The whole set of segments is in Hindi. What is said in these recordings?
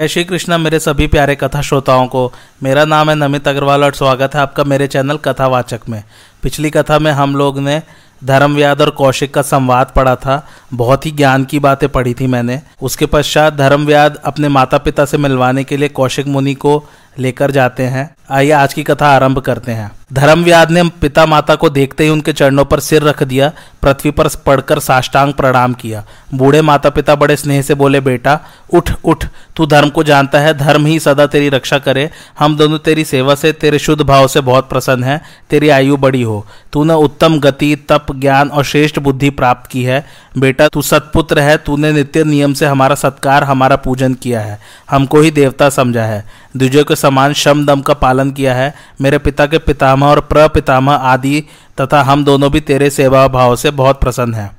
जय श्री कृष्णा मेरे सभी प्यारे कथा श्रोताओं को, मेरा नाम है नमित अग्रवाल और स्वागत है आपका मेरे चैनल कथावाचक में। पिछली कथा में हम लोग ने धर्मव्याद और कौशिक का संवाद पढ़ा था। बहुत ही ज्ञान की बातें पढ़ी थी मैंने। उसके पश्चात धर्मव्याद अपने माता पिता से मिलवाने के लिए कौशिक मुनि को लेकर जाते हैं। आइए, आज की कथा आरंभ करते हैं। धर्मव्याद ने पिता माता को देखते ही उनके चरणों पर सिर रख दिया, पृथ्वी पर पड़कर साष्टांग प्रणाम किया। बूढ़े माता पिता बड़े स्नेह से बोले, बेटा, उठ उठ, तू धर्म को जानता है, धर्म ही सदा तेरी रक्षा करे। हम दोनों तेरी सेवा से, तेरे शुद्ध भाव से बहुत प्रसन्न हैं, तेरी आयु बड़ी हो। तूने उत्तम गति, तप, ज्ञान और श्रेष्ठ बुद्धि प्राप्त की है। बेटा, तू सतपुत्र है, तूने नित्य नियम से हमारा सत्कार, हमारा पूजन किया है। हमको ही देवता समझा है। द्विजय के समान शम दम का पालन किया है। मेरे पिता के पितामह और प्रपितामह आदि तथा हम दोनों भी तेरे सेवा भाव से बहुत प्रसन्न हैं।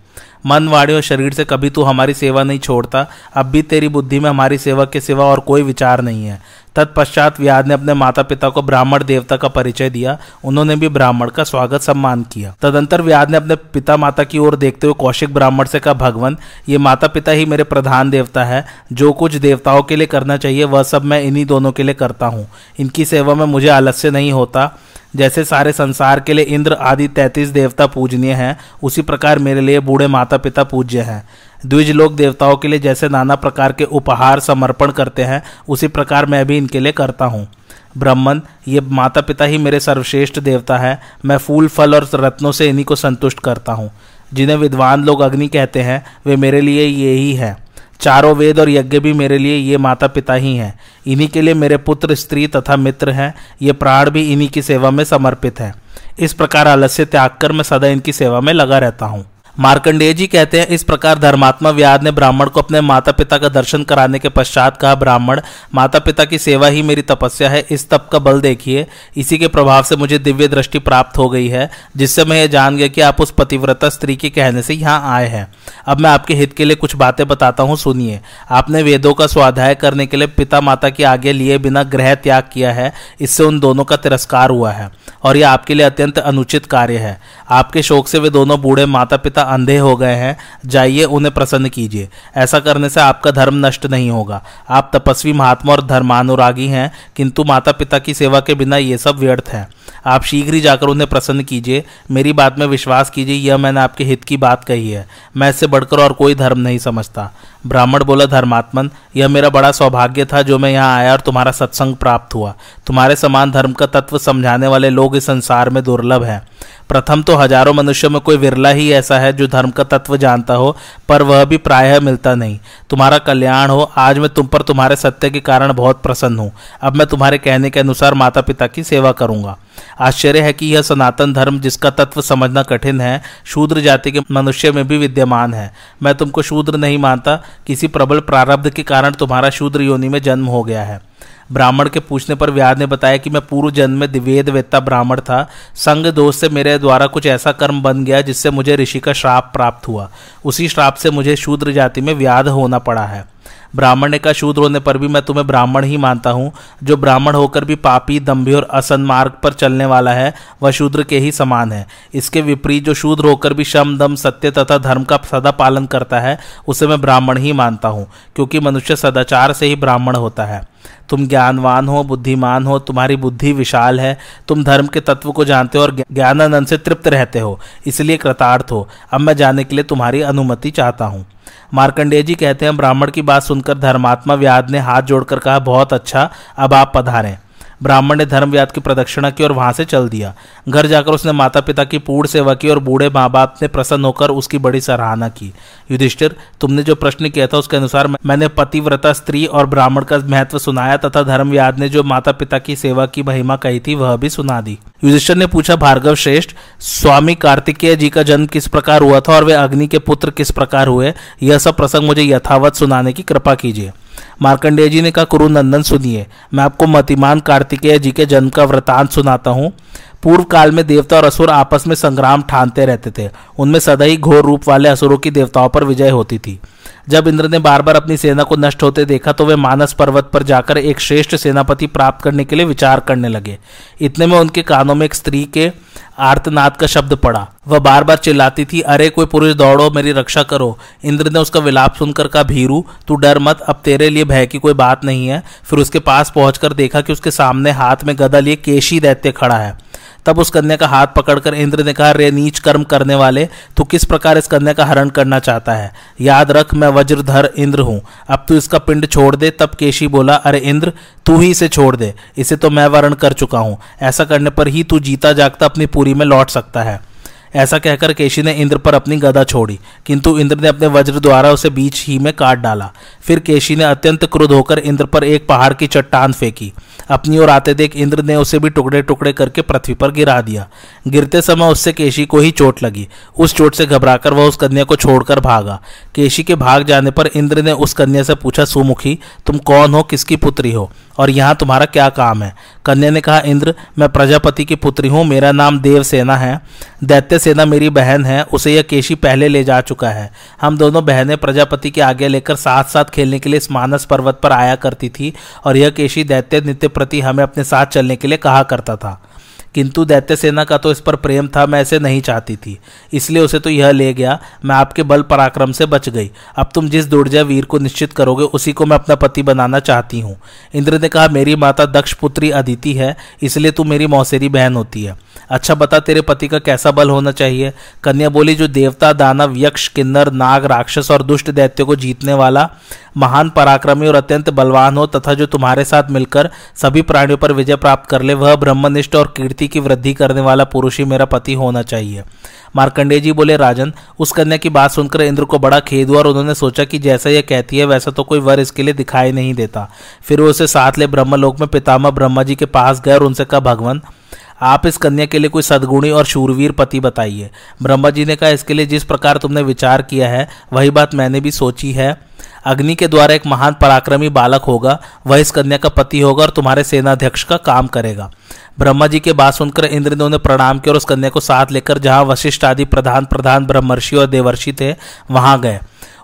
मन, वाणी और शरीर से कभी तू हमारी सेवा नहीं छोड़ता। अब भी तेरी बुद्धि में हमारी सेवा के सिवा और कोई विचार नहीं है। तत्पश्चात व्याध ने अपने माता पिता को ब्राह्मण देवता का परिचय दिया। उन्होंने भी ब्राह्मण का स्वागत सम्मान किया। तदंतर व्याध ने अपने पिता माता की ओर देखते हुए कौशिक ब्राह्मण से कहा, भगवान, ये माता पिता ही मेरे प्रधान देवता है। जो कुछ देवताओं के लिए करना चाहिए, वह सब मैं इन्हीं दोनों के लिए करता हूँ। इनकी सेवा में मुझे आलस्य नहीं होता। जैसे सारे संसार के लिए इंद्र आदि तैतीस देवता पूजनीय हैं, उसी प्रकार मेरे लिए बूढ़े माता पिता पूज्य हैं। द्विज लोग देवताओं के लिए जैसे नाना प्रकार के उपहार समर्पण करते हैं, उसी प्रकार मैं भी इनके लिए करता हूँ। ब्राह्मण, ये माता पिता ही मेरे सर्वश्रेष्ठ देवता है। मैं फूल, फल और रत्नों से इन्हीं को संतुष्ट करता हूँ। जिन्हें विद्वान लोग अग्नि कहते हैं, वे मेरे लिए ये ही है। चारों वेद और यज्ञ भी मेरे लिए ये माता पिता ही हैं। इन्हीं के लिए मेरे पुत्र, स्त्री तथा मित्र हैं। ये प्राण भी इन्हीं की सेवा में समर्पित हैं। इस प्रकार आलस्य त्याग कर मैं सदा इनकी सेवा में लगा रहता हूँ। मार्कंडेय जी कहते हैं, इस प्रकार धर्मात्मा व्याध ने ब्राह्मण को अपने माता पिता का दर्शन कराने के पश्चात कहा, ब्राह्मण माता पिता की सेवा ही मेरी तपस्या है, इस तप का बल देखिए। इसी के प्रभाव से मुझे दिव्य दृष्टि प्राप्त हो गई है, जिससे मैं ये जान गया कि आप उस पतिव्रता स्त्री के कहने से यहाँ आए हैं। अब मैं आपके हित के लिए कुछ बातें बताता हूँ, सुनिए। आपने वेदों का स्वाध्याय करने के लिए पिता माता की आगे लिए बिना ग्रह त्याग किया है, इससे उन दोनों का तिरस्कार हुआ है, और यह आपके लिए अत्यंत अनुचित कार्य है। आपके शोक से वे दोनों बूढ़े माता पिता अंधे हो गए हैं, जाइए उन्हें प्रसन्न कीजिए। ऐसा करने से आपका धर्म नष्ट नहीं होगा। आप तपस्वी महात्मा और धर्मानुरागी हैं, किंतु माता पिता की सेवा के बिना ये सब व्यर्थ है। आप शीघ्र ही जाकर उन्हें प्रसन्न कीजिए। मेरी बात में विश्वास कीजिए, यह मैंने आपके हित की बात कही है। मैं इससे बढ़कर और कोई धर्म नहीं समझता। ब्राह्मण बोला, धर्मात्मन, यह मेरा बड़ा सौभाग्य था जो मैं यहाँ आया और तुम्हारा सत्संग प्राप्त हुआ। तुम्हारे समान धर्म का तत्व समझाने वाले लोग इस संसार में दुर्लभ हैं। प्रथम तो हज़ारों मनुष्यों में कोई विरला ही ऐसा है जो धर्म का तत्व जानता हो, पर वह भी प्रायः मिलता नहीं। तुम्हारा कल्याण हो, आज मैं तुम पर तुम्हारे सत्य के कारण बहुत प्रसन्न हूँ। अब मैं तुम्हारे कहने के अनुसार माता पिता की सेवा करूँगा। आश्चर्य है कि यह सनातन धर्म, जिसका तत्व समझना कठिन है, शूद्र जाति के मनुष्य में भी विद्यमान है। मैं तुमको शूद्र नहीं मानता, किसी प्रबल प्रारब्ध के कारण तुम्हारा शूद्र योनि में जन्म हो गया है। ब्राह्मण के पूछने पर व्याध ने बताया कि मैं पूर्व जन्म में दिवेद वेत्ता ब्राह्मण था। संग दोष से मेरे द्वारा कुछ ऐसा कर्म बन गया जिससे मुझे ऋषि का श्राप प्राप्त हुआ। उसी श्राप से मुझे शूद्र जाति में व्याध होना पड़ा है। ब्राह्मण का शूद्र होने पर भी मैं तुम्हें ब्राह्मण ही मानता हूँ। जो ब्राह्मण होकर भी पापी, दम्भी और असन मार्ग पर चलने वाला है, वह शूद्र के ही समान है। इसके विपरीत जो शूद्र होकर भी शम, दम, सत्य तथा धर्म का सदा पालन करता है, उसे मैं ब्राह्मण ही मानता हूँ, क्योंकि मनुष्य सदाचार से ही ब्राह्मण होता है। तुम ज्ञानवान हो, बुद्धिमान हो, तुम्हारी बुद्धि विशाल है, तुम धर्म के तत्व को जानते हो और ज्ञानानंद से तृप्त रहते हो, इसलिए कृतार्थ हो। अब मैं जाने के लिए तुम्हारी अनुमति चाहता हूँ। मार्कंडेय जी कहते हैं, ब्राह्मण की बात सुनकर धर्मात्मा व्याध ने हाथ जोड़कर कहा, बहुत अच्छा अब आप पधारें। ब्राह्मण ने धर्मव्याद की प्रदक्षिणा की और वहाँ से चल दिया। घर जाकर उसने माता पिता की पूर्ण सेवा की और बूढ़े माँ बाप ने प्रसन्न होकर उसकी बड़ी सराहना की। युधिष्ठिर, तुमने जो प्रश्न किया था उसके अनुसार मैंने पतिव्रता, स्त्री और ब्राह्मण का महत्व सुनाया तथा धर्मव्याद ने जो माता पिता की सेवा की महिमा कही थी, वह भी सुना दी। युधिष्ठिर ने पूछा, भार्गव श्रेष्ठ, स्वामी कार्तिकेय जी का जन्म किस प्रकार हुआ था और वे अग्नि के पुत्र किस प्रकार हुए? यह सब प्रसंग मुझे यथावत सुनाने की कृपा कीजिए। मार्कंडेय जी ने कहा, कुरु नंदन, सुनिए, मैं आपको मतिमान कार्तिकेय जी के जन्म का वृतांत सुनाता हूँ। पूर्व काल में देवता और असुर आपस में संग्राम ठानते रहते थे। उनमें सदा ही घोर रूप वाले असुरों की देवताओं पर विजय होती थी। जब इंद्र ने बार बार अपनी सेना को नष्ट होते देखा तो वे मानस पर्वत पर जाकर एक श्रेष्ठ सेनापति प्राप्त करने के लिए विचार करने लगे। इतने में उनके कानों में एक स्त्री के आर्तनाद का शब्द पड़ा। वह बार बार चिल्लाती थी, अरे, कोई पुरुष दौड़ो, मेरी रक्षा करो। इंद्र ने उसका विलाप सुनकर कहा, भीरू, तू डर मत, अब तेरे लिए भय की कोई बात नहीं है। फिर उसके पास पहुंचकर देखा कि उसके सामने हाथ में गदा लिए केशी दैत्य खड़ा है। तब उस कन्या का हाथ पकड़कर इंद्र ने कहा, रे नीच कर्म करने वाले, तू किस प्रकार इस कन्या का हरण करना चाहता है? याद रख, मैं वज्रधर इंद्र हूँ। अब तू इसका पिंड छोड़ दे। तब केशी बोला, अरे इंद्र, तू ही इसे छोड़ दे। इसे तो मैं वरण कर चुका हूँ। ऐसा करने पर ही तू जीता जागता अपनी पूरी में लौट सकता है। ऐसा कहकर केशी ने इंद्र पर अपनी गदा छोड़ी, किंतु इंद्र ने अपने वज्र द्वारा उसे बीच ही में काट डाला। फिर केशी ने अत्यंत क्रुद्ध होकर इंद्र पर एक पहाड़ की चट्टान फेंकी। अपनी ओर आते देख इंद्र ने उसे भी टुकड़े टुकड़े करके पृथ्वी पर गिरा दिया। गिरते समय उससे केशी को ही चोट लगी। उस चोट से घबराकर वह उस कन्या को छोड़कर भागा। केशी के भाग जाने पर इंद्र ने उस कन्या से पूछा, सुमुखी, तुम कौन हो? किसकी पुत्री हो? और यहाँ तुम्हारा क्या काम है? कन्या ने कहा, इंद्र, मैं प्रजापति की पुत्री हूँ, मेरा नाम देवसेना है दैत्य सेना मेरी बहन है, उसे यह केशी पहले ले जा चुका है। हम दोनों बहनें प्रजापति के आगे लेकर साथ साथ खेलने के लिए इस मानस पर्वत पर आया करती थी और यह केशी दैत्य नित्य प्रति हमें अपने साथ चलने के लिए कहा करता था। किंतु दैत्य सेना का तो इस पर प्रेम था, मैं इसे नहीं चाहती थी। इसलिए उसे तो यह ले गया, मैं आपके बल पराक्रम से बच गई। अब तुम जिस दुर्जय वीर को निश्चित करोगे, उसी को मैं अपना पति बनाना चाहती हूँ। इंद्र ने कहा, मेरी माता दक्ष पुत्री अदिति है, इसलिए तू मेरी मौसेरी बहन होती है। अच्छा बता, तेरे पति का कैसा बल होना चाहिए? कन्या बोली, जो देवता, दानव, यक्ष, किन्नर, नाग, राक्षस और दुष्ट दैत्य को जीतने वाला महान पराक्रमी और अत्यंत बलवान हो तथा जो तुम्हारे साथ मिलकर सभी प्राणियों पर विजय प्राप्त कर ले, वह ब्रह्मनिष्ठ और कीर्ति की वृद्धि करने वाला पुरुष ही मेरा पति होना चाहिए। मार्कंडेय जी बोले, राजन, उस कन्या की बात सुनकर इंद्र को बड़ा खेद हुआ और उन्होंने सोचा कि जैसा यह कहती है, वैसा तो कोई वर इसके लिए दिखाई नहीं देता। फिर वो उसे साथ ले ब्रह्मलोक में पितामह ब्रह्मा जी के पास गए और उनसे कहा, भगवान, आप इस कन्या के लिए कोई सदगुणी और शूरवीर पति बताइए। ब्रह्मा जी ने कहा, इसके लिए जिस प्रकार तुमने विचार किया है, वही बात मैंने भी सोची है। अग्नि के द्वारा एक महान पराक्रमी बालक होगा, वह इस कन्या का पति होगा और तुम्हारे सेनाध्यक्ष का काम करेगा। ब्रह्मा जी के बात सुनकर इंद्र ने उन्हें प्रणाम किया और उस कन्या को साथ लेकर जहाँ वशिष्ठ आदि प्रधान प्रधान ब्रह्मर्षि और देवर्षि थे, वहाँ गए।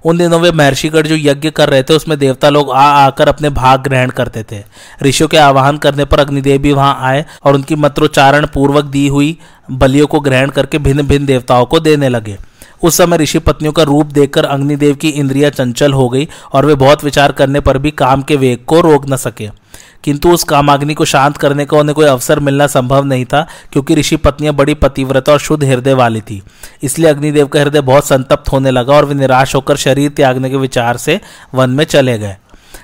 उन दिनों वे महर्षिगढ़ जो यज्ञ कर रहे थे, उसमें देवता लोग आ आकर अपने भाग ग्रहण करते थे। ऋषियों के आवाहन करने पर अग्निदेव भी वहाँ आए और उनकी मंत्रोच्चारण पूर्वक दी हुई बलियों को ग्रहण करके भिन्न भिन्न देवताओं को देने लगे। उस समय ऋषि पत्नियों का रूप देखकर अग्निदेव की इंद्रिया चंचल हो गई और वे बहुत विचार करने पर भी काम के वेग को रोक न सके। किंतु उस कामाग्नि को शांत करने का उन्हें कोई अवसर मिलना संभव नहीं था, क्योंकि ऋषि पत्नियाँ बड़ी पतिव्रता और शुद्ध हृदय वाली थी। इसलिए अग्निदेव का हृदय बहुत संतप्त होने लगा और वे निराश होकर शरीर त्यागने के विचार से वन में चले गए।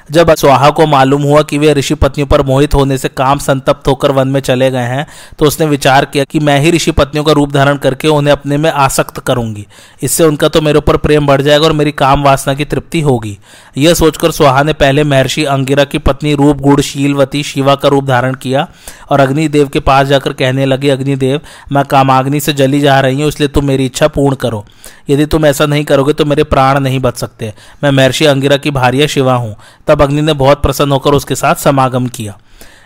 जब स्वाहा को मालूम हुआ कि वे ऋषि पत्नियों पर मोहित होने से काम संतप्त होकर वन में चले गए हैं तो उसने विचार किया कि मैं ही ऋषि पत्नियों का रूप धारण करके उन्हें अपने में आसक्त करूँगी। इससे उनका तो मेरे ऊपर प्रेम बढ़ जाएगा और मेरी काम वासना की तृप्ति होगी। यह सोचकर स्वाहा ने पहले महर्षि अंगिरा की पत्नी रूप गुड़ शीलवती शिवा का रूप धारण किया और अग्निदेव के पास जाकर कहने लगे, अग्निदेव, मैं कामाग्नि से जली जा रही हूँ, इसलिए तुम मेरी इच्छा पूर्ण करो। यदि तुम ऐसा नहीं करोगे तो मेरे प्राण नहीं बच सकते। मैं महर्षि अंगिरा की भारिया शिवा हूँ। तब अग्नि ने बहुत प्रसन्न होकर उसके साथ समागम किया।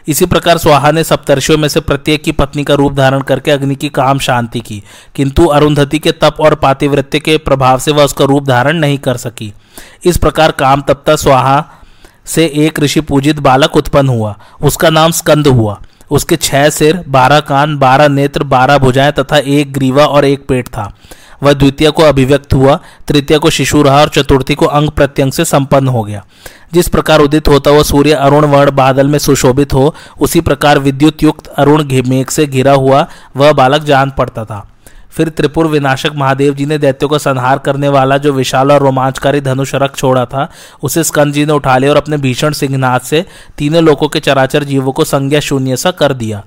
इसी प्रकार स्वाहा ने सप्तर्षियों में से प्रत्येक की पत्नी का रूप धारण करके अग्नि की काम शांति की, किंतु अरुंधति के तप और पातिवृत्य के प्रभाव से वह उसका रूप धारण नहीं कर सकी। इस प्रकार काम तप्ता स्वाहा से एक ऋषि पूजित बालक उत्पन्न हुआ। उसका नाम स्कंद हुआ। उसके छह सिर, बारह कान, बारह नेत्र, बारह भुजाएँ तथा एक ग्रीवा और एक पेट था। वह द्वितीय को अभिव्यक्त हुआ, तृतीय को शिशु रहा और चतुर्थी को अंग प्रत्यंग से संपन्न हो गया। जिस प्रकार उदित होता हुआ सूर्य अरुण वर्ण बादल में सुशोभित हो, उसी प्रकार विद्युत युक्त अरुण मेघ से घिरा हुआ वह बालक जान पड़ता था। फिर त्रिपुर विनाशक महादेव जी ने दैत्यों का संहार करने वाला जो विशाल और रोमांचकारी धनुष रख छोड़ा था, उसे स्कंद जी ने उठा लिया और अपने भीषण सिंहनाथ से तीनों लोगों के चराचर जीवों को संज्ञा शून्य सा कर दिया।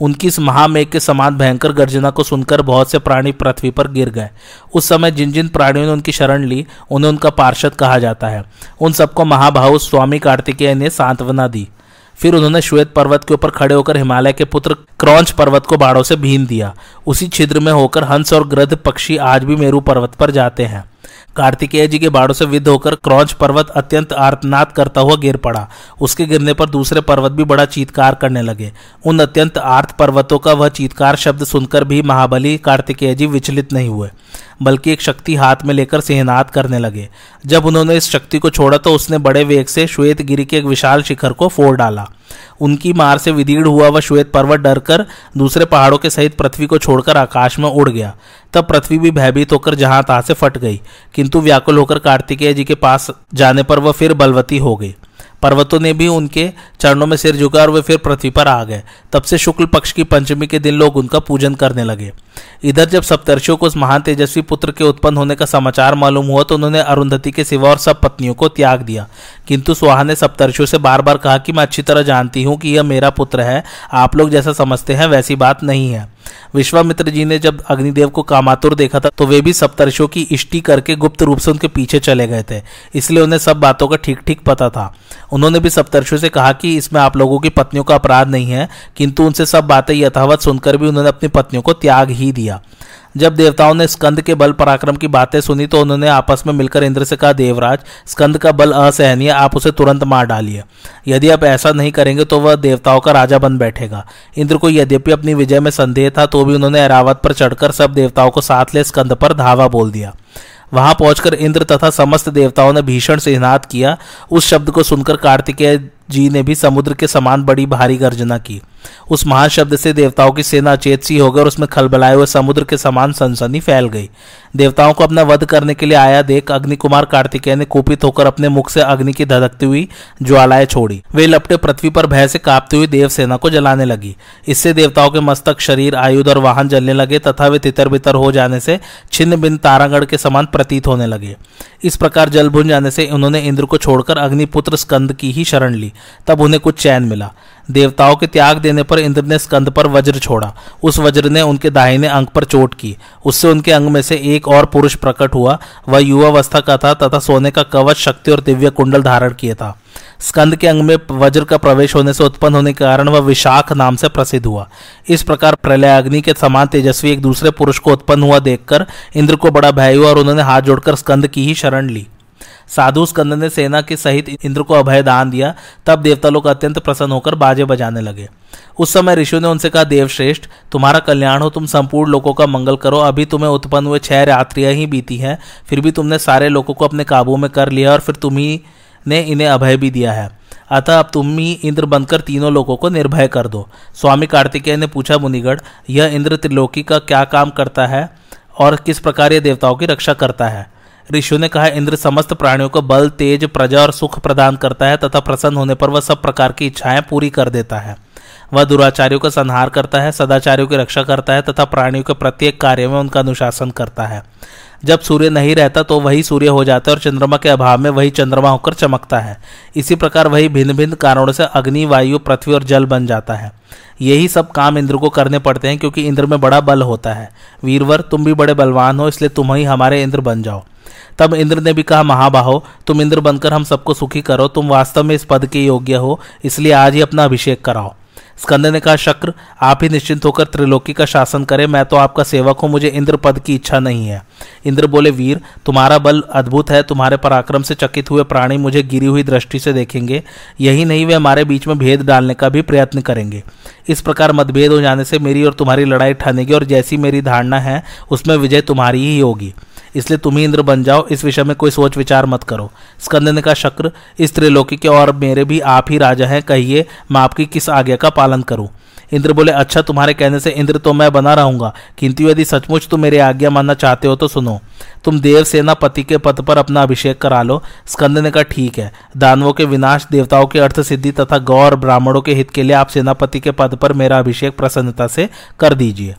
उनकी इस महामेघ के समान भयंकर गर्जना को सुनकर बहुत से प्राणी पृथ्वी पर गिर गए। उस समय जिन जिन प्राणियों ने उनकी शरण ली, उन्हें उनका पार्षद कहा जाता है। उन सबको महाभाव स्वामी कार्तिकेय ने सांत्वना दी। फिर उन्होंने श्वेत पर्वत के ऊपर खड़े होकर हिमालय के पुत्र क्रौच पर्वत को बाड़ों से भीन दिया। उसी छिद्र में होकर हंस और ग्रध पक्षी आज भी मेरू पर्वत पर जाते हैं। कार्तिकेय जी के बाड़ों से विद्ध होकर क्रौच पर्वत अत्यंत आर्तनाद करता हुआ गिर पड़ा। उसके गिरने पर दूसरे पर्वत भी बड़ा चीतकार करने लगे। उन अत्यंत आर्त पर्वतों का वह चीतकार शब्द सुनकर भी महाबली कार्तिकेय जी विचलित नहीं हुए, बल्कि एक शक्ति हाथ में लेकर सिहनाद करने लगे। जब उन्होंने इस शक्ति को छोड़ा तो उसने बड़े वेग से श्वेत गिरी के एक विशाल शिखर को फोड़ डाला। उनकी मार से विदीर्ण हुआ वह श्वेत पर्वत डरकर दूसरे पहाड़ों के सहित पृथ्वी को छोड़कर आकाश में उड़ गया। तब पृथ्वी भी भयभीत होकर जहाँ तहां से फट गई, किंतु व्याकुल होकर कार्तिकेय जी के पास जाने पर वह फिर बलवती हो गई। पर्वतों ने भी उनके चरणों में सिर झुका और वे फिर पृथ्वी पर आ गए। तब से शुक्ल पक्ष की पंचमी के दिन लोग उनका पूजन करने लगे। इधर जब सप्तर्षियों को उस महान तेजस्वी पुत्र के उत्पन्न होने का समाचार मालूम हुआ तो उन्होंने अरुंधति के सिवा और सब पत्नियों को त्याग दिया। किंतु सुहा ने सप्तर्षियों से बार बार कहा कि मैं अच्छी तरह जानती हूँ कि यह मेरा पुत्र है, आप लोग जैसा समझते हैं वैसी बात नहीं है। विश्वामित्र जी ने जब अग्निदेव को कामातुर देखा था तो वे भी सप्तर्षियों की इष्टि करके गुप्त रूप से उनके पीछे चले गए थे, इसलिए उन्हें सब बातों का ठीक ठीक पता था। उन्होंने भी सप्तर्षियों से कहा कि इसमें आप लोगों की पत्नियों का अपराध नहीं है, किंतु उनसे सब बातें यथावत सुनकर भी उन्होंने अपनी पत्नियों को त्याग ही दिया। जब देवताओं ने स्कंद के बल पराक्रम की बातें सुनी तो उन्होंने आपस में मिलकर इंद्र से कहा, देवराज, स्कंद का बल असहनीय, आप उसे तुरंत मार डालिए। यदि आप ऐसा नहीं करेंगे तो वह देवताओं का राजा बन बैठेगा। इंद्र को यद्यपि अपनी विजय में संदेह था तो भी उन्होंने अरावत पर चढ़कर सब देवताओं को साथ ले स्कंद पर धावा बोल दिया। वहाँ पहुंचकर इंद्र तथा समस्त देवताओं ने भीषण सिहनाद किया। उस शब्द को सुनकर कार्तिकेय जी ने भी समुद्र के समान बड़ी भारी गर्जना की। उस महान शब्द से देवताओं की सेना चेत सी हो गई और उसमें खलबलाए हुए समुद्र के समान सनसनी फैल गई। देवताओं को अपना वध करने के लिए आया देख अग्नि कुमार कार्तिकेय ने कुपित होकर अपने मुख से अग्नि की धधकती हुई ज्वालाएँ छोड़ी। वे लपटे पृथ्वी पर भय से कांपती हुई देव सेना को जलाने लगी। इससे देवताओं के मस्तक, शरीर, आयुध और वाहन जलने लगे तथा वे तितर बितर हो जाने से छिन्न बिन तारागढ़ के समान प्रतीत होने लगे। इस प्रकार जल भुन जाने से उन्होंने इंद्र को छोड़कर अग्निपुत्र स्कंद की ही शरण ली। तब उन्हें कुछ चैन मिला। देवताओं के त्याग देने पर इंद्र ने स्कंद पर वज्र छोड़ा। उस वज्र ने उनके दाहिने अंग पर चोट की। उससे उनके अंग में से एक और पुरुष प्रकट हुआ। वह युवावस्था का था तथा सोने का कवच, शक्ति और दिव्य कुंडल धारण किया था। स्कंद के अंग में वज्र का प्रवेश होने से उत्पन्न होने के कारण वह विशाख नाम से प्रसिद्ध हुआ। इस प्रकार प्रलय अग्नि के समान तेजस्वी एक दूसरे पुरुष को उत्पन्न हुआ देखकर इंद्र को बड़ा भय हुआ और उन्होंने हाथ जोड़कर स्कंद की ही शरण ली। साधु स्कंद ने सेना के सहित इंद्र को अभय दान दिया, तब देवता लोग अत्यंत प्रसन्न होकर बाजे बजाने लगे। उस समय ऋषि ने उनसे कहा, देवश्रेष्ठ, तुम्हारा कल्याण हो, तुम संपूर्ण लोगों का मंगल करो। अभी तुम्हें उत्पन्न हुए छह रात्रियाँ ही बीती हैं, फिर भी तुमने सारे लोगों को अपने काबू में कर लिया और फिर तुम्ही ने इन्हें अभय भी दिया है। अतः अब तुम ही इंद्र बनकर तीनों लोगों को निर्भय कर दो। स्वामी कार्तिकेय ने पूछा मुनिगढ़ यह इंद्र त्रिलोकी का क्या काम करता है और किस प्रकार यह देवताओं की रक्षा करता है? ऋषियों ने कहा, इंद्र समस्त प्राणियों को बल, तेज, प्रजा और सुख प्रदान करता है तथा प्रसन्न होने पर वह सब प्रकार की इच्छाएँ पूरी कर देता है। वह दुराचार्यों का संहार करता है, सदाचार्यों की रक्षा करता है तथा प्राणियों के प्रत्येक कार्य में उनका अनुशासन करता है। जब सूर्य नहीं रहता तो वही सूर्य हो जाता है और चंद्रमा के अभाव में वही चंद्रमा होकर चमकता है। इसी प्रकार वही भिन्न भिन्न कारणों से अग्नि, वायु, पृथ्वी और जल बन जाता है। यही सब काम इंद्र को करने पड़ते हैं क्योंकि इंद्र में बड़ा बल होता है। वीरवर, तुम भी बड़े बलवान हो, इसलिए तुम ही हमारे इंद्र बन जाओ। तब इंद्र ने भी कहा, महाबाहो, तुम इंद्र बनकर हम सबको सुखी करो। तुम वास्तव में इस पद के योग्य हो, इसलिए आज ही अपना अभिषेक कराओ। स्कंद ने कहा, शक्र, आप ही निश्चिंत होकर त्रिलोकी का शासन करें। मैं तो आपका सेवक हूँ, मुझे इंद्र पद की इच्छा नहीं है। इंद्र बोले, वीर, तुम्हारा बल अद्भुत है। तुम्हारे पराक्रम से चकित हुए प्राणी मुझे गिरी हुई दृष्टि से देखेंगे। यही नहीं, वे हमारे बीच में भेद डालने का भी प्रयत्न करेंगे। इस प्रकार मतभेद हो जाने से मेरी और तुम्हारी लड़ाई ठानेगी, और जैसी मेरी धारणा है, उसमें विजय तुम्हारी ही होगी। इसलिए तुम ही इंद्र बन जाओ। इस विषय में कोई सोच विचार मत करो। स्कंद ने कहा शक्र इस त्रिलोकी के और मेरे भी आप ही राजा हैं। कहिए, मैं आपकी किस आज्ञा का पालन करूँ? इंद्र बोले अच्छा तुम्हारे कहने से इंद्र तो मैं बना रहूँगा। किंतु यदि सचमुच तुम मेरी आज्ञा मानना चाहते हो तो सुनो। तुम देव सेना पति के पद पर अपना अभिषेक करा लो। स्कंद ने कहा ठीक है। दानवों के विनाश, देवताओं के अर्थ सिद्धि तथा गौर ब्राह्मणों के हित के लिए आप सेनापति के पद पर मेरा अभिषेक प्रसन्नता से कर दीजिए।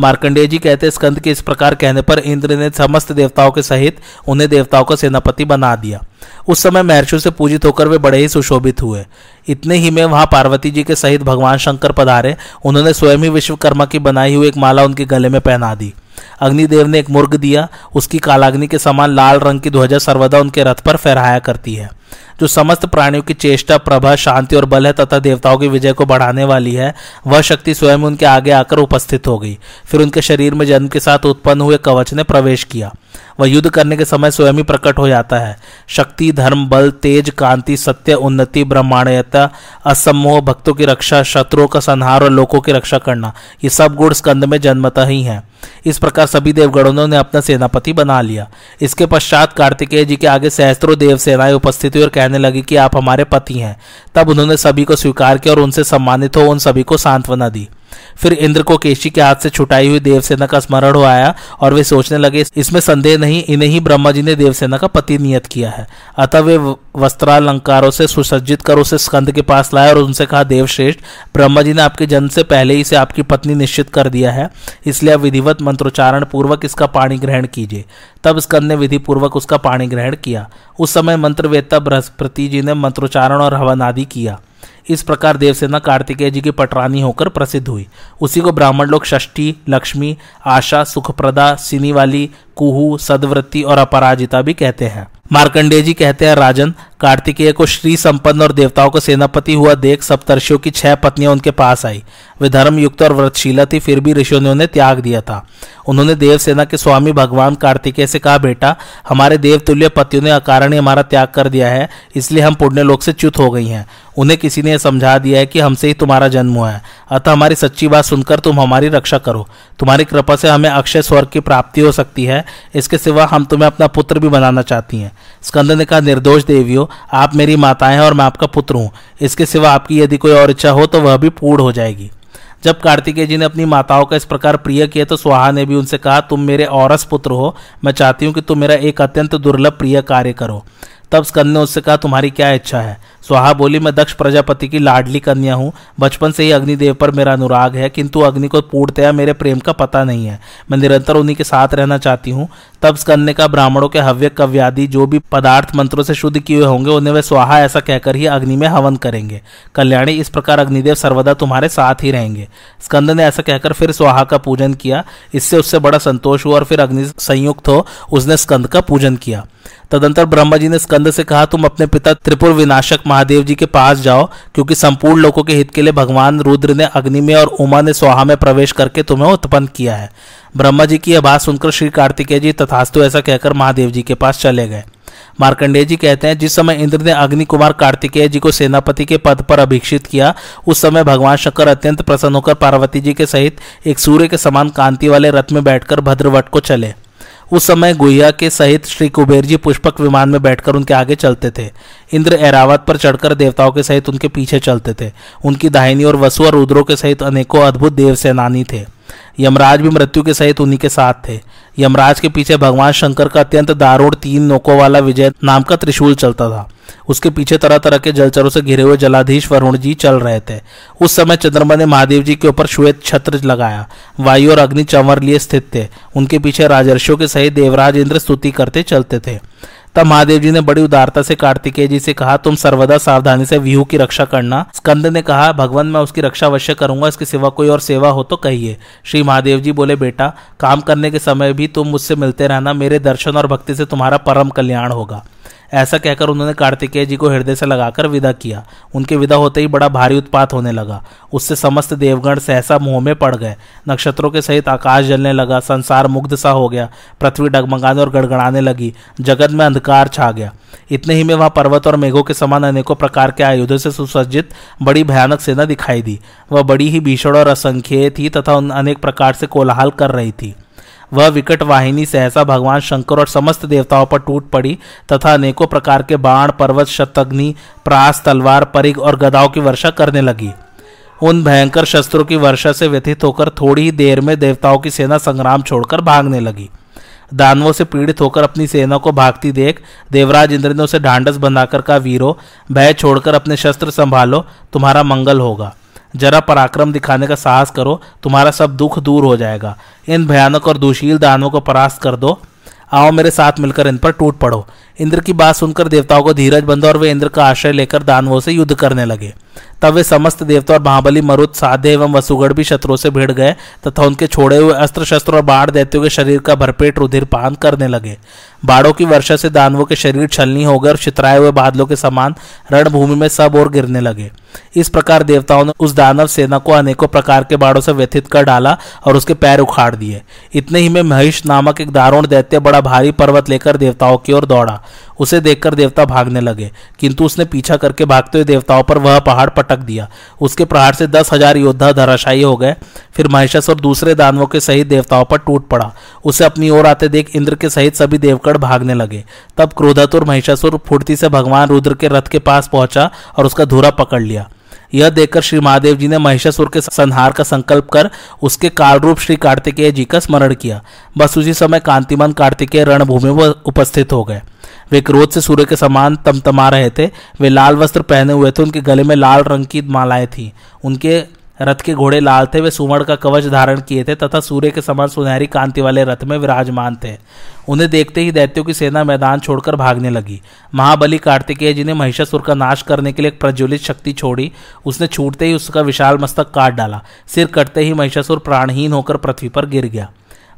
मार्कंडेय जी कहते स्कंद के इस प्रकार कहने पर इंद्र ने समस्त देवताओं के सहित उन्हें देवताओं का सेनापति बना दिया। उस समय महर्षियों से पूजित होकर वे बड़े ही सुशोभित हुए। इतने ही में वहाँ पार्वती जी के सहित भगवान शंकर पधारे। उन्होंने स्वयं ही विश्वकर्मा की बनाई हुई एक माला उनके गले में पहना दी। अग्निदेव ने एक मुर्ग दिया। उसकी कालाग्नि के समान लाल रंग की ध्वजा सर्वदा उनके रथ पर फहराया करती है। जो समस्त प्राणियों की चेष्टा, प्रभा, शांति और बल है तथा देवताओं की विजय को बढ़ाने वाली है, वह शक्ति स्वयं उनके आगे आकर उपस्थित हो गई। फिर उनके शरीर में जन्म के साथ उत्पन्न हुए कवच ने प्रवेश किया। वह युद्ध करने के समय स्वयं ही प्रकट हो जाता है। शक्ति, धर्म, बल, तेज, कांति, सत्य, उन्नति, ब्रह्मांडयता, असमोह, भक्तों की रक्षा, शत्रुओं का संहार और लोगों की रक्षा करना, ये सब गुण स्कंद में जन्मता ही है। इस प्रकार सभी देवगणों ने अपना सेनापति बना लिया। इसके पश्चात कार्तिकेय जी के आगे सहस्त्रों देव सेनाएँ उपस्थित हुई और कहने लगी कि आप हमारे पति हैं। तब उन्होंने सभी को स्वीकार किया और उनसे सम्मानित हो, उन सभी को सांत्वना दी। फिर इंद्र को केशी के हाथ से छुटाई हुई देवसेना का स्मरण हो आया और वे सोचने लगे, इसमें संदेह नहीं, इन्हें ही ब्रह्मा जी ने देवसेना का पति नियत किया है। अतः वे वस्त्रालंकारों से सुसज्जित कर उसे स्कंद के पास लाए और उनसे कहा, देवश्रेष्ठ, ब्रह्मा जी ने आपके जन्म से पहले ही से आपकी पत्नी निश्चित कर दिया है, इसलिए आप विधिवत मंत्रोच्चारण पूर्वक इसका पाणी ग्रहण कीजिए। तब स्कंद ने विधि पूर्वक उसका पाणी ग्रहण किया। उस समय मंत्रवेत्ता बृहस्पति जी ने मंत्रोच्चारण और हवन आदि किया। इस प्रकार देवसेना कार्तिकेय जी की पटरानी होकर प्रसिद्ध हुई। उसी को ब्राह्मण लोग षष्ठी, लक्ष्मी, आशा, सुखप्रदा सिनी वाली कुहू, सदवृत्ति और अपराजिता भी कहते हैं। मार्कंडेय जी कहते हैं, राजन, कार्तिकेय को श्री संपन्न और देवताओं का सेनापति हुआ देख सप्तर्षियों की छह पत्नियाँ उनके पास आई। वे धर्म युक्त और व्रतशीला थी, फिर भी ऋषियों ने उन्हें त्याग दिया था। उन्होंने देवसेना के स्वामी भगवान कार्तिकेय से कहा, बेटा, हमारे देवतुल्य पतियों ने अकारण ही हमारा त्याग कर दिया है, इसलिए हम पुण्य लोक से च्युत हो गई हैं। उन्हें किसी ने समझा दिया है कि हमसे ही तुम्हारा जन्म हुआ है। अतः हमारी सच्ची बात सुनकर तुम हमारी रक्षा करो। तुम्हारी कृपा से हमें अक्षय स्वर्ग की प्राप्ति हो सकती है। इसके सिवा हम तुम्हें अपना पुत्र भी बनाना चाहती हैं। स्कंद ने कहा, निर्दोष देवियों, आप मेरी माताएँ हैं और मैं आपका पुत्र हूँ। इसके सिवा आपकी यदि कोई और इच्छा हो तो वह भी पूर्ण हो जाएगी। जब कार्तिकेय जी ने अपनी माताओं का इस प्रकार प्रिय किया तो स्वाहा ने भी उनसे कहा, तुम मेरे औरस पुत्र हो। मैं चाहती हूँ कि तुम मेरा एक अत्यंत दुर्लभ प्रिय कार्य करो। तब स्कंद ने उससे कहा, तुम्हारी क्या इच्छा है? स्वाहा बोली, मैं दक्ष प्रजापति की लाडली कन्या हूँ। बचपन से ही अग्निदेव पर मेरा अनुराग है, किंतु अग्नि को पूर्णतया मेरे प्रेम का पता नहीं है। मैं निरंतर उन्हीं के साथ रहना चाहती हूँ। तब स्कंद ने कहा ब्राह्मणों के हव्य कव्यादि जो भी पदार्थ मंत्रों से शुद्ध किए होंगे, उन्हें वे स्वाहा ऐसा कहकर ही अग्नि में हवन करेंगे। कल्याणी, इस प्रकार अग्निदेव सर्वदा तुम्हारे साथ ही रहेंगे। स्कंद ने ऐसा कहकर फिर स्वाहा का पूजन किया। इससे उससे बड़ा संतोष हुआ और फिर अग्नि संयुक्त हो, उसने स्कंद का पूजन किया। तदंतर ब्रह्मा जी ने स्कंद से कहा, तुम अपने पिता त्रिपुर विनाशक महादेव जी के पास जाओ, क्योंकि संपूर्ण लोगों के हित के लिए भगवान रुद्र ने अग्नि में और उमा ने स्वाहा में प्रवेश करके तुम्हें उत्पन्न किया है। ब्रह्मा जी की बात सुनकर श्री कार्तिकेय जी तथास्तु ऐसा कहकर महादेव जी के पास चले गए। मार्कंडेय जी कहते हैं, जिस समय इंद्र ने अग्नि कुमार कार्तिकेय जी को सेनापति के पद पर अभिषित किया, उस समय भगवान शंकर अत्यंत प्रसन्न होकर पार्वती जी के सहित एक सूर्य के समान कांति वाले रथ में बैठकर भद्रवट को चले। उस समय गुहिया के सहित श्री कुबेर जी पुष्पक विमान में बैठकर उनके आगे चलते थे। इंद्र एरावत पर चढ़कर देवताओं के सहित उनके पीछे चलते थे। उनकी दाहिनी और वसु और रुद्रों के सहित अनेकों अद्भुत देव सेनानी थे। यमराज भी मृत्यु के सहित उन्हीं के साथ थे। यमराज के पीछे भगवान शंकर का अत्यंत दारुण तीन नोकों वाला विजय नाम का त्रिशूल चलता था। उसके पीछे तरह तरह के जलचरों से घिरे हुए जलाधीश वरुण जी चल रहे थे। उस समय चंद्रमा ने महादेव जी के ऊपर श्वेत छत्र लगाया। वायु और अग्नि चंवर लिए स्थित थे। उनके पीछे राजर्षियों के सहित देवराज इंद्र स्तुति करते चलते थे। तब महादेव जी ने बड़ी उदारता से कार्तिकेय जी से कहा, तुम सर्वदा सावधानी से व्यू की रक्षा करना। स्कंद ने कहा, भगवान, मैं उसकी रक्षा अवश्य करूँगा, इसके सिवा कोई और सेवा हो तो कहिए। श्री महादेव जी बोले, बेटा, काम करने के समय भी तुम मुझसे मिलते रहना, मेरे दर्शन और भक्ति से तुम्हारा परम कल्याण होगा। ऐसा कहकर उन्होंने कार्तिकेय जी को हृदय से लगाकर विदा किया। उनके विदा होते ही बड़ा भारी उत्पात होने लगा। उससे समस्त देवगण सहसा मुँह में पड़ गए। नक्षत्रों के सहित आकाश जलने लगा, संसार मुग्ध सा हो गया, पृथ्वी डगमगाने और गड़गड़ाने लगी, जगत में अंधकार छा गया। इतने ही में वहाँ पर्वत और मेघों के समान अनेकों प्रकार के आयुधों से सुसज्जित बड़ी भयानक सेना दिखाई दी। वह बड़ी ही भीषण और असंख्य थी तथा अनेक प्रकार से कोलाहल कर रही थी। वह विकट वाहिनी, सहसा भगवान शंकर और समस्त देवताओं पर टूट पड़ी तथा अनेकों प्रकार के बाण, पर्वत शतग्नि प्रास, तलवार परिग और गदाओं की वर्षा करने लगी। उन भयंकर शस्त्रों की वर्षा से व्यथित होकर थोड़ी ही देर में देवताओं की सेना संग्राम छोड़कर भागने लगी। दानवों से पीड़ित होकर अपनी सेना को भागती देख देवराज इंद्र ने उसे ढांडस बंधाकर कहा, वीरो, भय छोड़कर अपने शस्त्र संभालो, तुम्हारा मंगल होगा। जरा पराक्रम दिखाने का साहस करो, तुम्हारा सब दुख दूर हो जाएगा। इन भयानक और दुशील दानों को परास्त कर दो। आओ मेरे साथ मिलकर इन पर टूट पड़ो। इंद्र की बात सुनकर देवताओं को धीरज बंधा और वे इंद्र का आश्रय लेकर दानवों से युद्ध करने लगे। तब वे समस्त देवता और महाबली मरुद साधे एवं वसुगढ़ भी शत्रुओं से भिड़ गए तथा उनके छोड़े हुए अस्त्र शस्त्र और बाढ़ दैत्यों के शरीर का भरपेट रुधिर पान करने लगे। बाड़ों की वर्षा से दानवों के शरीर छलनी हो गए और चित्राए हुए बादलों के समान रणभूमि में सब और गिरने लगे। इस प्रकार देवताओं ने उस दानव सेना को अनेकों प्रकार के बाड़ों से व्यथित कर डाला और उसके पैर उखाड़ दिए। इतने ही में महिष नामक एक दारुण दैत्य बड़ा भारी पर्वत लेकर देवताओं की ओर दौड़ा। उसे देखकर देवता भागने लगे, किंतु उसने पीछा करके भागते हुए देवताओं पर वह पहाड़ पटक दिया। उसके प्रहार से दस हज़ार योद्धा धराशायी हो गए। फिर महिषासुर दूसरे दानवों के सहित देवताओं पर टूट पड़ा। उसे अपनी ओर आते देख इंद्र के सहित सभी देवकड़ भागने लगे। तब क्रोधातुर महिषासुर फुर्ती से भगवान रुद्र के रथ के पास पहुँचा और उसका धूरा पकड़ लिया। यह देखकर श्री महादेव जी ने महिषासुर के संहार का संकल्प कर उसके काल रूप श्री कार्तिकेय जी का स्मरण किया। बस उसी समय कांतिमान कार्तिकेय रणभूमि में उपस्थित हो गए। वे क्रोध से सूर्य के समान तमतमा रहे थे। वे लाल वस्त्र पहने हुए थे। उनके गले में लाल रंग की मालाएँ थी। उनके रथ के घोड़े लाल थे, वे सुवर्ण का कवच धारण किए थे, तथा सूर्य के समान सुनहरी कांति वाले रथ में विराजमान थे। उन्हें देखते ही दैत्यों की सेना मैदान छोड़कर भागने लगी। महाबली कार्तिकेय जी ने महिषासुर का नाश करने के लिए एक प्रज्वलित शक्ति छोड़ी। उसने छूटते ही उसका विशाल मस्तक काट डाला। सिर कटते ही महिषासुर प्राणहीन होकर पृथ्वी पर गिर गया।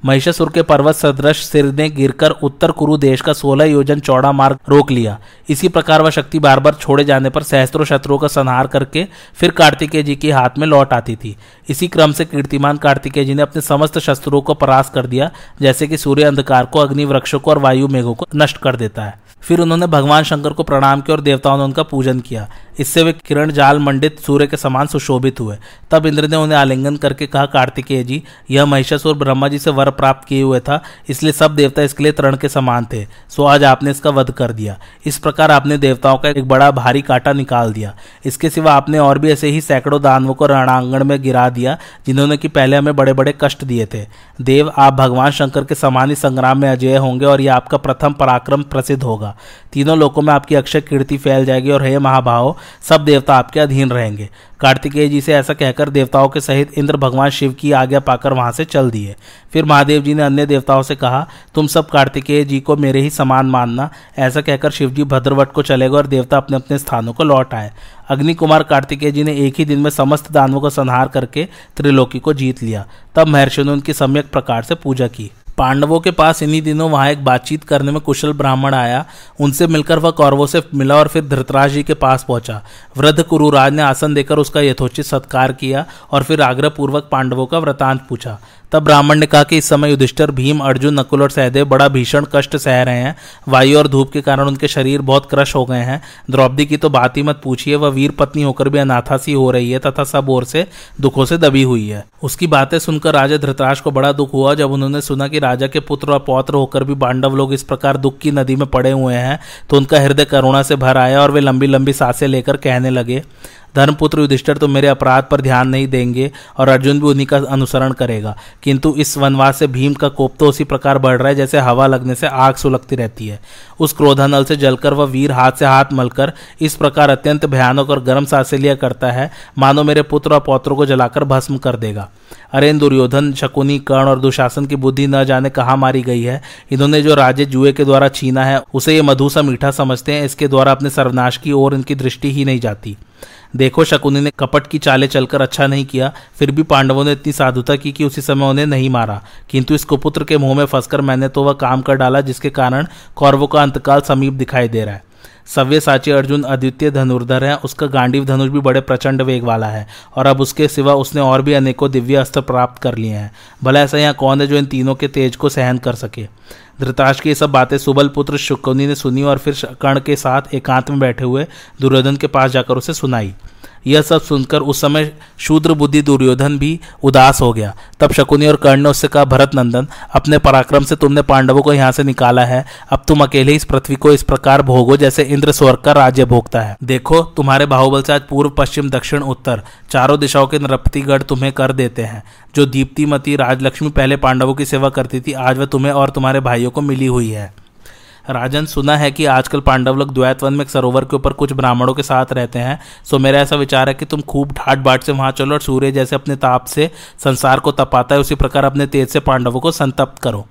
महिषासुर के पर्वत सदृश सिर ने गिरकर उत्तर कुरु देश का सोलह योजन चौड़ा मार्ग रोक लिया। इसी प्रकार वह शक्ति बार बार छोड़े जाने पर सहस्त्रों शत्रुओं का संहार करके फिर कार्तिकेय जी के हाथ में लौट आती थी। इसी क्रम से कीर्तिमान कार्तिकेय जी ने अपने समस्त शस्त्रों को परास कर दिया, जैसे कि सूर्य अंधकार को, अग्नि वृक्षों को और वायु मेघों को नष्ट कर देता है। फिर उन्होंने भगवान शंकर को प्रणाम किया और देवताओं ने उनका पूजन किया। इससे वे किरण जाल मंडित सूर्य के समान सुशोभित हुए। तब इंद्र ने उन्हें आलिंगन करके कहा, कार्तिकेय जी, यह महिषासुर ब्रह्मा जी से वर प्राप्त किए हुए था, इसलिए सब देवता इसके लिए तरण के समान थे। सो आज आपने इसका वध कर दिया। इस प्रकार आपने देवताओं का एक बड़ा भारी कांटा निकाल दिया। इसके सिवा आपने और भी ऐसे ही सैकड़ों दानवों को रणांगण में गिरा दिया, जिन्होंने कि पहले हमें बड़े बड़े कष्ट दिए थे। देव, आप भगवान शंकर के समान ही संग्राम में अजय होंगे और यह आपका प्रथम पराक्रम प्रसिद्ध होगा। तीनों लोकों में आपकी अक्षय कीर्ति फैल जाएगी और हे महाभाव, सब देवता आपके अधीन रहेंगे। कार्तिकेय जी से ऐसा कहकर देवताओं के सहित इंद्र भगवान शिव की आज्ञा पाकर वहाँ से चल दिए। फिर महादेव जी ने अन्य देवताओं से कहा, तुम सब कार्तिकेय जी को मेरे ही समान मानना। ऐसा कहकर शिव जी भद्रवट को चले गए और देवता अपने अपने स्थानों को लौट आए। अग्नि कुमार कार्तिकेय जी ने एक ही दिन में समस्त दानवों का संहार करके त्रिलोकी को जीत लिया। तब महर्षि ने उनकी सम्यक प्रकार से पूजा की। पांडवों के पास इन्हीं दिनों वहाँ एक बातचीत करने में कुशल ब्राह्मण आया। उनसे मिलकर वह कौरवों से मिला और फिर धृतराज जी के पास पहुँचा। वृद्ध कुरुराज ने आसन देकर उसका यथोचित सत्कार किया और फिर आग्रह पूर्वक पांडवों का व्रतांत पूछा। तब ब्राह्मण ने कहा कि इस समय युधिष्ठर, भीम, अर्जुन, नकुल और सहदेव बड़ा भीषण कष्ट सह रहे हैं। वायु और धूप के कारण उनके शरीर बहुत क्रश हो गए हैं। द्रौपदी की तो बात ही मत पूछिए, वह वीर पत्नी होकर भी अनाथा सी हो रही है तथा सब ओर से दुखों से दबी हुई है। उसकी बातें सुनकर राजा धृतराज को बड़ा दुख हुआ जब उन्होंने सुना कि राजा के पुत्र और पौत्र होकर भी पांडव लोग इस प्रकार दुख की नदी में पड़े हुए हैं तो उनका हृदय करुणा से भर आया और वे लंबी लंबी साँसें लेकर कहने लगे। धर्मपुत्र युधिष्ठर तो मेरे अपराध पर ध्यान नहीं देंगे और अर्जुन भी उन्हीं का अनुसरण करेगा। किंतु इस वनवास से भीम का कोप तो उसी प्रकार बढ़ रहा है, जैसे हवा लगने से आग सुलगती रहती है। उस क्रोधानल से जलकर वह वीर हाथ से हाथ मलकर इस प्रकार अत्यंत भयानक और गर्म साँसें लिया करता है, मानो मेरे पुत्र और पौत्रों को जलाकर भस्म कर देगा। अरे दुर्योधन, शकुनी, कर्ण और दुशासन की बुद्धि न जाने कहाँ मारी गई है? इन्होंने जो राजे जुए के द्वारा छीना है, उसे ये मधु सा मीठा समझते हैं, इसके द्वारा अपने सर्वनाश की ओर इनकी दृष्टि ही नहीं जाती। देखो, शकुनी ने कपट की चाले चलकर अच्छा नहीं किया, फिर भी पांडवों ने इतनी साधुता की कि उसी समय उन्हें नहीं मारा। किंतु इस कुपुत्र के मुँह में फंसकर मैंने तो वह काम कर डाला जिसके कारण कौरवों का अंतकाल समीप दिखाई दे रहा है। सव्य साची अर्जुन अद्वितीय धनुर्धर है, उसका गांडीव धनुष भी बड़े प्रचंड वेग वाला है, और अब उसके सिवा उसने और भी अनेकों दिव्य अस्त्र प्राप्त कर लिए हैं। भला ऐसा यहाँ कौन है जो इन तीनों के तेज को सहन कर सके? धृताश की ये सब बातें सुबल पुत्र शुकुनी ने सुनी और फिर कर्ण के साथ एकांत में बैठे हुए दुर्योधन के पास जाकर उसे सुनाई। यह सब सुनकर उस समय शूद्र बुद्धि दुर्योधन भी उदास हो गया। तब शकुनी और कर्ण ने उससे कहा भरत नंदन अपने पराक्रम से तुमने पांडवों को यहाँ से निकाला है। अब तुम अकेले इस पृथ्वी को इस प्रकार भोगो जैसे इंद्र स्वर्ग का राज्य भोगता है। देखो, तुम्हारे बाहुबल से आज पूर्व, पश्चिम, दक्षिण, उत्तर, चारों दिशाओं के नृपतिगढ़ तुम्हें कर देते हैं। जो दीप्तिमती राजलक्ष्मी पहले पांडवों की सेवा करती थी, आज वह तुम्हें और तुम्हारे भाइयों को मिली हुई है। राजन, सुना है कि आजकल पांडव लोग द्वैतवन में एक सरोवर के ऊपर कुछ ब्राह्मणों के साथ रहते हैं। सो मेरा ऐसा विचार है कि तुम खूब ठाट बाट से वहाँ चलो और सूर्य जैसे अपने ताप से संसार को तपाता है, उसी प्रकार अपने तेज से पांडवों को संतप्त करो।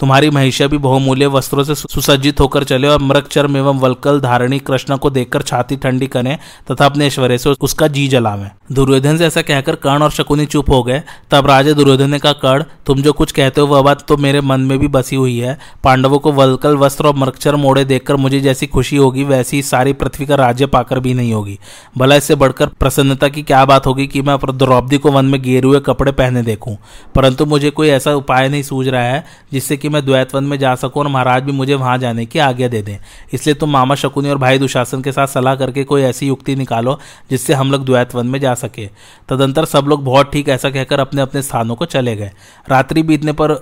तुम्हारी महिषा भी बहुमूल्य वस्त्रों से सुसज्जित होकर चले और मृग चर्म एवं वलकल धारणी कृष्ण को देखकर छाती ठंडी करें तथा अपने ऐश्वर्य से उसका जी जलावे। दुर्योधन से ऐसा कहकर कर्ण और शकुनी चुप हो गए। तब राजा दुर्योधन ने कहा, कर्ण, तुम जो कुछ कहते हो वह बात तो मेरे मन में भी बसी हुई है। पांडवों को वलकल वस्त्र और मृक्षर मोड़े देखकर मुझे जैसी खुशी होगी, वैसी सारी पृथ्वी का राज्य पाकर भी नहीं होगी। भला इससे बढ़कर प्रसन्नता की क्या बात होगी कि मैं द्रौपदी को वन में गेर हुए कपड़े पहने देखूँ? परंतु मुझे कोई ऐसा उपाय नहीं सूझ रहा है जिससे कि मैं द्वैत वन में जा सकूँ और महाराज भी मुझे वहाँ जाने की आज्ञा दे दें। इसलिए तुम मामा शकुनी और भाई दुशासन के साथ सलाह करके कोई ऐसी युक्ति निकालो, जिससे हम लोग द्वैतवन में जा सके। तदंतर सब लोग बहुत ठीक, ऐसा कहकर अपने अपने स्थानों को चले गए। रात्रि बीतने पर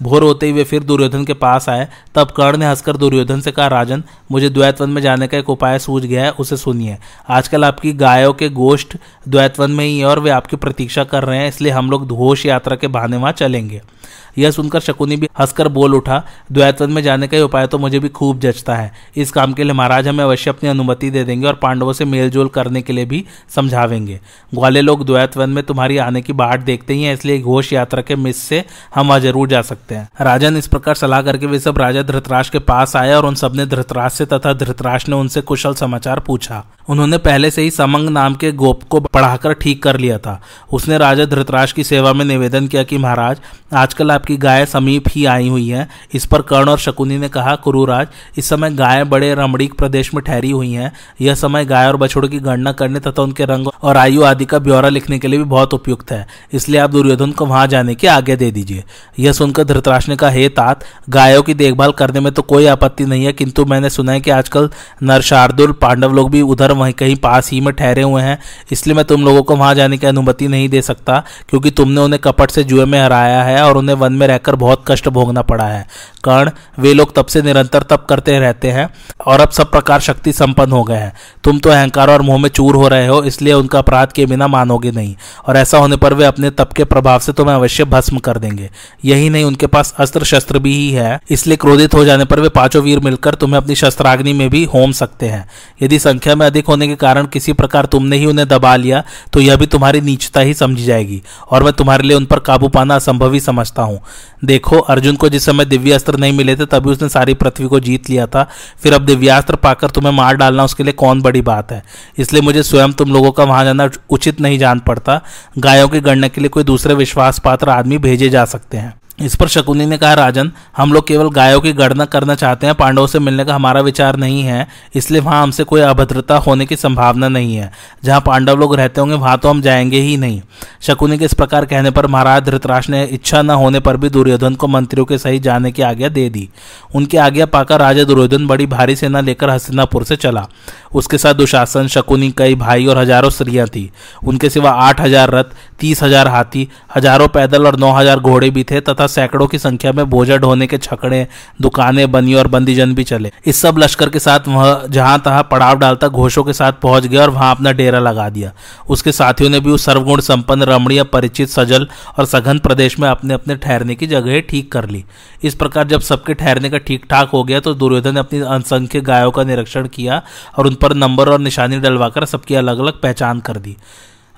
भोर होते ही वे फिर दुर्योधन के पास आए। तब कर्ण ने हंसकर दुर्योधन से कहा, राजन, मुझे द्वैतवन में जाने का एक उपाय सूझ गया है, उसे सुनिए। आजकल आपकी गायों के गोष्ठ द्वैतवन में ही है और वे आपकी प्रतीक्षा कर रहे हैं, इसलिए हम लोग घोष यात्रा के बहाने वहाँ चलेंगे। यह सुनकर शकुनी भी हंसकर बोल उठा द्वैतवन में जाने का उपाय तो मुझे भी खूब जचता है। इस काम के लिए महाराज हमें अवश्य अपनी अनुमति दे देंगे और पांडवों से मेलजोल करने के लिए भी समझावेंगे। ग्वाले लोग द्वैतवन में तुम्हारी आने की बाट देखते ही हैं, इसलिए घोष यात्रा के मिस से हम वहाँ ज़रूर जा सकते हैं। राजन इस प्रकार सलाह करके वे सब राजा धृतराज के पास आए और उन सबने धृतराज से तथा धृतराज ने उनसे कुशल समाचार पूछा। उन्होंने पहले से ही समंग नाम के गोप को पढ़ाकर ठीक कर लिया था। उसने राजा धृतराज की सेवा में निवेदन किया कि महाराज, आजकल आपकी गाय समीप ही आई हुई है। इस पर कर्ण और शकुनी ने कहा, कुरुराज, इस समय गाय बड़े रमणीक प्रदेश में ठहरी हुई हैं। यह समय गाय और बछड़ों की गणना करने तथा उनके रंग और आयु आदि का ब्यौरा लिखने के लिए भी बहुत उपयुक्त है। इसलिए आप दुर्योधन को वहाँ जाने की आज्ञा दे दीजिए यह सुनकर धृतराज ने कहा, हे तात, गायों की देखभाल करने में तो कोई आपत्ति नहीं है, किंतु मैंने सुना है कि आजकल नरशार्दुल पांडव लोग भी उधर वहीं कहीं पास ही में ठहरे हुए हैं। इसलिए मैं तुम लोगों को वहाँ जाने की अनुमति नहीं दे सकता, क्योंकि तुमने उन्हें कपट से जुए में हराया है और उन्हें वन में रहकर बहुत कष्ट भोगना पड़ा है। कर्ण, वे लोग तब से निरंतर तप करते रहते हैं और अब सब प्रकार शक्ति संपन्न हो गए हैं। तुम तो अहंकार और मुँह में चूर हो रहे हो, इसलिए उनका अपराध के बिना मानोगे नहीं। और ऐसा होने पर वे अपने तप के प्रभाव से तुम्हें अवश्य भस्म कर देंगे। यही नहीं, उनके पास अस्त्र शस्त्र भी ही है, इसलिए क्रोधित हो जाने पर वे पाँचों वीर मिलकर तुम्हें अपनी शस्त्राग्नि में भी होम सकते हैं। यदि संख्या में अधिक होने के कारण किसी प्रकार तुमने ही उन्हें दबा लिया तो यह भी तुम्हारी नीचता ही समझी जाएगी, और मैं तुम्हारे लिए उन पर काबू पाना असंभव ही समझता हूँ। देखो, अर्जुन को जिस समय दिव्यास्त्र नहीं मिले थे, तभी उसने सारी पृथ्वी को जीत लिया था। फिर अब दिव्यास्त्र पाकर तुम्हें मार डालना, उसके लिए कौन बड़ी बात है? इसलिए मुझे स्वयं तुम लोगों का वहाँ जाना उचित नहीं जान पड़ता। गायों की गणना के लिए कोई दूसरे विश्वास पात्र आदमी भेजे जा सकते हैं। इस पर शकुनी ने कहा, राजन, हम लोग केवल गायों की गणना करना चाहते हैं, पांडवों से मिलने का हमारा विचार नहीं है, इसलिए वहाँ हमसे कोई अभद्रता होने की संभावना नहीं है। जहाँ पांडव लोग रहते होंगे, वहाँ तो हम जाएँगे ही नहीं। शकुनी के इस प्रकार कहने पर महाराज धृतराज ने इच्छा न होने पर भी दुर्योधन को मंत्रियों के सही जाने की आज्ञा दे दी। उनकी आज्ञा पाकर राजा दुर्योधन बड़ी भारी सेना लेकर हस्तिनापुर से चला। उसके साथ दुशासन, शकुनी, कई भाई और हज़ारों स्त्रियाँ थी। उनके सिवा आठ हज़ार रथ, तीस हज़ार हाथी, हज़ारों पैदल और नौ हज़ार घोड़े भी थे तथा सैकड़ों की संख्या में बोझा ढोने के छकड़े, दुकानें बनी और बंदीजन भी चले। इस सब लश्कर के साथ वह जहाँ तहा पड़ाव डालता घोषों के साथ पहुँच गया और वहाँ अपना डेरा लगा दिया। उसके साथियों ने भी उस सर्वगुण संपन्न, रमणीय, परिचित, सजल और सघन प्रदेश में अपने अपने ठहरने की जगह ठीक कर ली। इस प्रकार जब सबके ठहरने का ठीक ठाक हो गया तो दुर्योधन ने अपनी असंख्य गायों का निरीक्षण किया और उन पर नंबर और निशानी डलवाकर सबकी अलग अलग पहचान कर दी।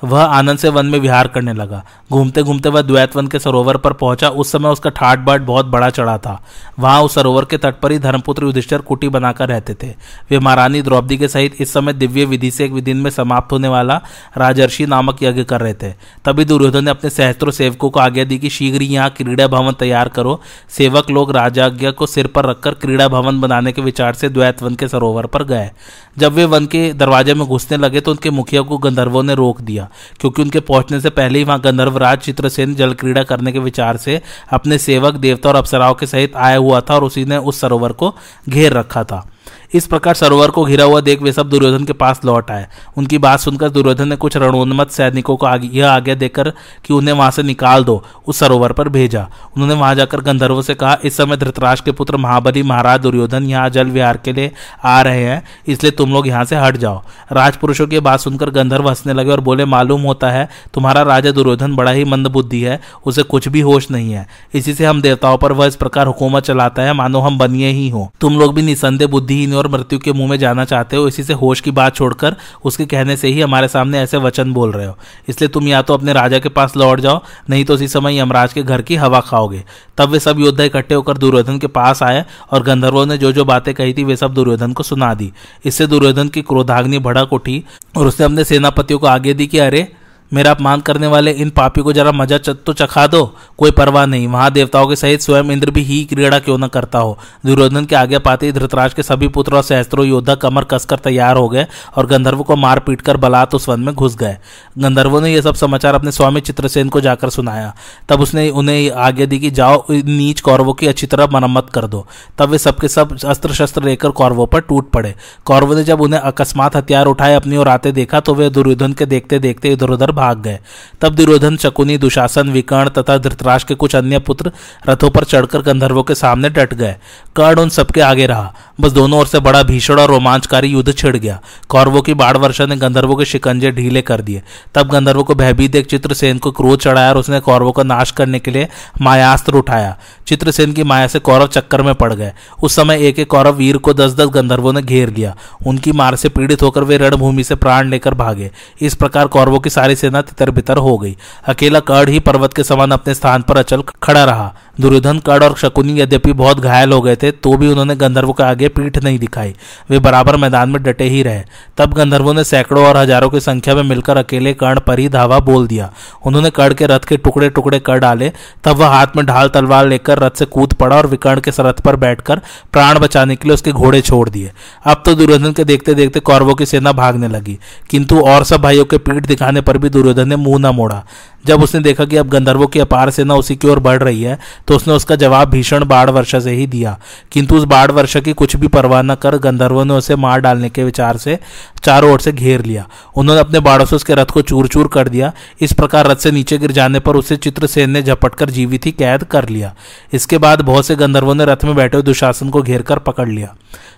वह आनंद से वन में विहार करने लगा। घूमते घूमते वह द्वैत वन के सरोवर पर पहुँचा। उस समय उसका ठाट बाट बहुत बड़ा चढ़ा था। वहाँ उस सरोवर के तट पर ही धर्मपुत्र युधिष्ठर कुटी बनाकर रहते थे। वे महारानी द्रौपदी के सहित इस समय दिव्य विधि से एक दिन में समाप्त होने वाला राजर्षि नामक यज्ञ कर रहे थे। तभी दुर्योधन ने अपने सहस्त्रों सेवकों को आज्ञा दी कि शीघ्र ही यहाँ क्रीड़ा भवन तैयार करो। सेवक लोग राजाज्ञा को सिर पर रखकर क्रीड़ा भवन बनाने के विचार से द्वैत वन के सरोवर पर गए। जब वे वन के दरवाजे में घुसने लगे तो उनके मुखिया को गंधर्वों ने रोक दिया। क्योंकि उनके पहुँचने से पहले ही वहाँ गंधर्वराज चित्रसेन, जल क्रीड़ा करने के विचार से अपने सेवक, देवता और अप्सराओं के सहित आया हुआ था और उसी ने उस सरोवर को घेर रखा था। इस प्रकार सरोवर को घिरा हुआ देख वे सब दुर्योधन के पास लौट आए। उनकी बात सुनकर दुर्योधन ने कुछ रणोन्मत सैनिकों को आगे यह आज्ञा देकर कि उन्हें वहाँ से निकाल दो, उस सरोवर पर भेजा। उन्होंने वहाँ जाकर गंधर्वों से कहा, इस समय धृतराज के पुत्र महाबली महाराज दुर्योधन यहाँ जल विहार के लिए आ रहे हैं, इसलिए तुम लोग यहाँ से हट जाओ। राजपुरुषों की बात सुनकर गंधर्व हंसने लगे और बोले, मालूम होता है, तुम्हारा राजा दुर्योधन बड़ा ही मंद बुद्धि है, उसे कुछ भी होश नहीं है। इसी से हम देवताओं पर वह इस प्रकार हुकूमत चलाता है, मानो हम बनिए ही हो। तुम लोग भी निसंदेह बुद्धिहीन और मृत्यु के मुँह में जाना चाहते हो, इसी से होश की बात छोड़कर उसके कहने से ही हमारे सामने ऐसे वचन बोल रहे हो। इसलिए तुम या तो अपने राजा के पास लौट जाओ, नहीं तो उसी समय यमराज के घर की हवा खाओगे। तब वे सब योद्धा इकट्ठे होकर दुर्योधन के पास आए और गंधर्वों ने जो जो बातें कही थी, वे सब दुर्योधन को सुना दी। इससे दुर्योधन की क्रोधाग्नि भड़क उठी और उसने अपने सेनापतियों को आगे दी कि, अरे मेरा अपमान करने वाले इन पापी को जरा मज़ा तो चखा दो। कोई परवाह नहीं। वहाँ देवताओं के सहित स्वयं इंद्र भी ही क्रीड़ा क्यों न करता हो? दुर्योधन के आगे पाते धृतराज के सभी पुत्र और सहस्त्रों योद्धा कमर कसकर तैयार हो गए और गंधर्व को मार पीट कर बलात् उस वन में घुस गए। गंधर्वों ने यह सब समाचार अपने स्वामी चित्रसेन को जाकर सुनाया। तब उसने उन्हें आगे दी कि जाओ नीच कौरवों की अच्छी तरह मरम्मत कर दो। तब वे सबके सब अस्त्र शस्त्र लेकर कौरवों पर टूट पड़े। कौरवों ने जब उन्हें अकस्मात हथियार उठाए अपनी ओर आते देखा तो वे दुर्योधन के देखते देखते इधर उधर भाग गए। तब दुर्योधन शकुनी, दुशासन, विकर्ण तथा धृतराज के कुछ अन्य पुत्र रथों पर चढ़कर गंधर्वों के सामने डट गए। कर्ण उन सबके आगे रहा। बस दोनों ओर से बड़ा भीषण और रोमांचकारी युद्ध छिड़ गया। कौरवों की बाढ़ वर्षा ने गंधर्वों के शिकंजे ढीले कर दिए। तब गंधर्वों को भयभीत देख चित्रसेन को क्रोध चढ़ाया और उसने कौरवों का नाश करने के लिए मायास्त्र उठाया। चित्रसेन की माया से कौरव चक्कर में पड़ गए। उस समय एक एक कौरव वीर को दस दस गंधर्वों ने घेर लिया। उनकी मार से पीड़ित होकर वे रणभूमि से प्राण लेकर भागे। इस प्रकार कौरवों की सारी सेना तितर बितर हो गई। अकेला कर्ण ही पर्वत के समान अपने स्थान पर अचल खड़ा रहा। दुर्योधन कर्ण और शकुनी यद्यपि बहुत घायल हो गए थे तो भी उन्होंने गंधर्वों के आगे पीठ नहीं दिखाई। वे बराबर मैदान में डटे ही रहे। तब गंधर्वों ने सैकड़ों और हज़ारों की संख्या में मिलकर अकेले कर्ण पर ही धावा बोल दिया। उन्होंने कर्ण के रथ के टुकड़े टुकड़े कर डाले। तब वह हाथ में ढाल तलवार लेकर रथ से कूद पड़ा और विकर्ण के रथ पर बैठकर प्राण बचाने के लिए उसके घोड़े छोड़ दिए। अब तो दुर्योधन के देखते देखते कौरवों की सेना भागने लगी। किंतु और सब भाइयों के पीठ दिखाने पर भी दुर्योधन ने मुँह न मोड़ा जब उसने देखा कि अब गंधर्वों की अपार सेना उसी की ओर बढ़ रही है तो उसने उसका जवाब भीषण बाढ़ वर्षा से ही दिया। किंतु उस बाढ़ वर्षा की कुछ भी परवाह न कर गंधर्वों ने उसे मार डालने के विचार से चारों ओर से घेर लिया। उन्होंने अपने बाढ़ों से उसके रथ को चूर चूर कर दिया। इस प्रकार रथ से नीचे गिर जाने पर उसे चित्रसेन ने झपट कर जीवित ही कैद कर लिया। इसके बाद बहुत से गंधर्वों ने रथ में बैठे हुए दुशासन को घेर कर पकड़ लिया।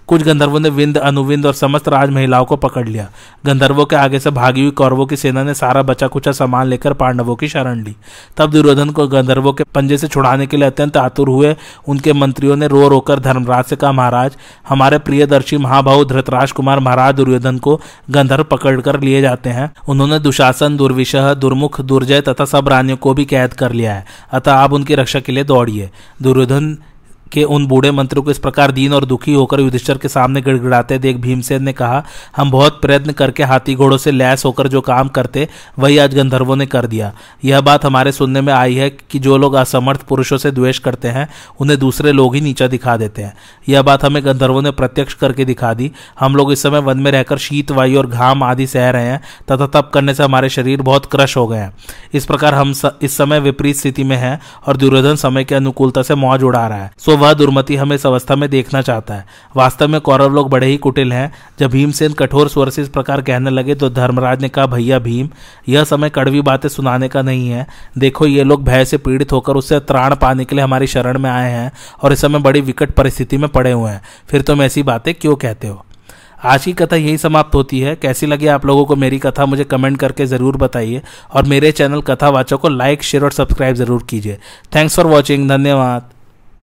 कुछ गंधर्वों ने विंद अनुविंद और समस्त राज महिलाओं को पकड़ लिया। गंधर्वों के आगे से भागी हुई कौरवों की सेना ने सारा बचा कुचा सामान लेकर पांडवों की शरण ली। तब दुर्योधन को गंधर्वों के पंजे से छुड़ाने के लिए अत्यंत आतुर हुए। उनके मंत्रियों ने रो रोकर धर्मराज से कहा, महाराज, हमारे प्रियदर्शी महाभाव धृतराज कुमार महाराज दुर्योधन को गंधर्व पकड़कर लिए जाते हैं। उन्होंने दुशासन दुर्विशह दुर्मुख, दुर्जय तथा सब रानियों को भी कैद कर लिया है। अतः आप उनकी रक्षा के लिए दौड़िए। दुर्योधन के उन बूढ़े मंत्रियों को इस प्रकार दीन और दुखी होकर युधिष्ठर के सामने गिड़गिड़ाते देख भीमसेन ने कहा, हम बहुत प्रयत्न करके हाथी घोड़ों से लैस होकर जो काम करते, वही आज गंधर्वों ने कर दिया। यह बात हमारे सुनने में आई है कि जो लोग असमर्थ पुरुषों से द्वेष करते हैं, उन्हें दूसरे लोग ही नीचा दिखा देते हैं। यह बात हमें गंधर्वों ने प्रत्यक्ष करके दिखा दी। हम लोग इस समय वन में रहकर शीत वायु और घाम आदि सह रहे हैं, तथा तप करने से हमारे शरीर बहुत क्रश हो गए हैं। इस प्रकार हम इस समय विपरीत स्थिति में हैं और दुर्योधन समय की अनुकूलता से मौज उड़ा रहा है। सो वह दुर्मति हमें इस अवस्था में देखना चाहता है। वास्तव में कौरव लोग बड़े ही कुटिल हैं। जब भीमसेन कठोर स्वर से इस प्रकार कहने लगे तो धर्मराज ने कहा, भैया भीम, यह समय कड़वी बातें सुनाने का नहीं है। देखो, ये लोग भय से पीड़ित होकर उससे त्राण पाने के लिए हमारी शरण में आए हैं और इस समय बड़ी विकट परिस्थिति में पड़े हुए हैं। फिर तुम ऐसी बातें क्यों कहते हो? आज की कथा यही समाप्त होती है। कैसी लगी आप लोगों को मेरी कथा, मुझे कमेंट करके ज़रूर बताइए। और मेरे चैनल कथावाचक को लाइक, शेयर और सब्सक्राइब ज़रूर कीजिए। थैंक्स फॉर वॉचिंग, धन्यवाद।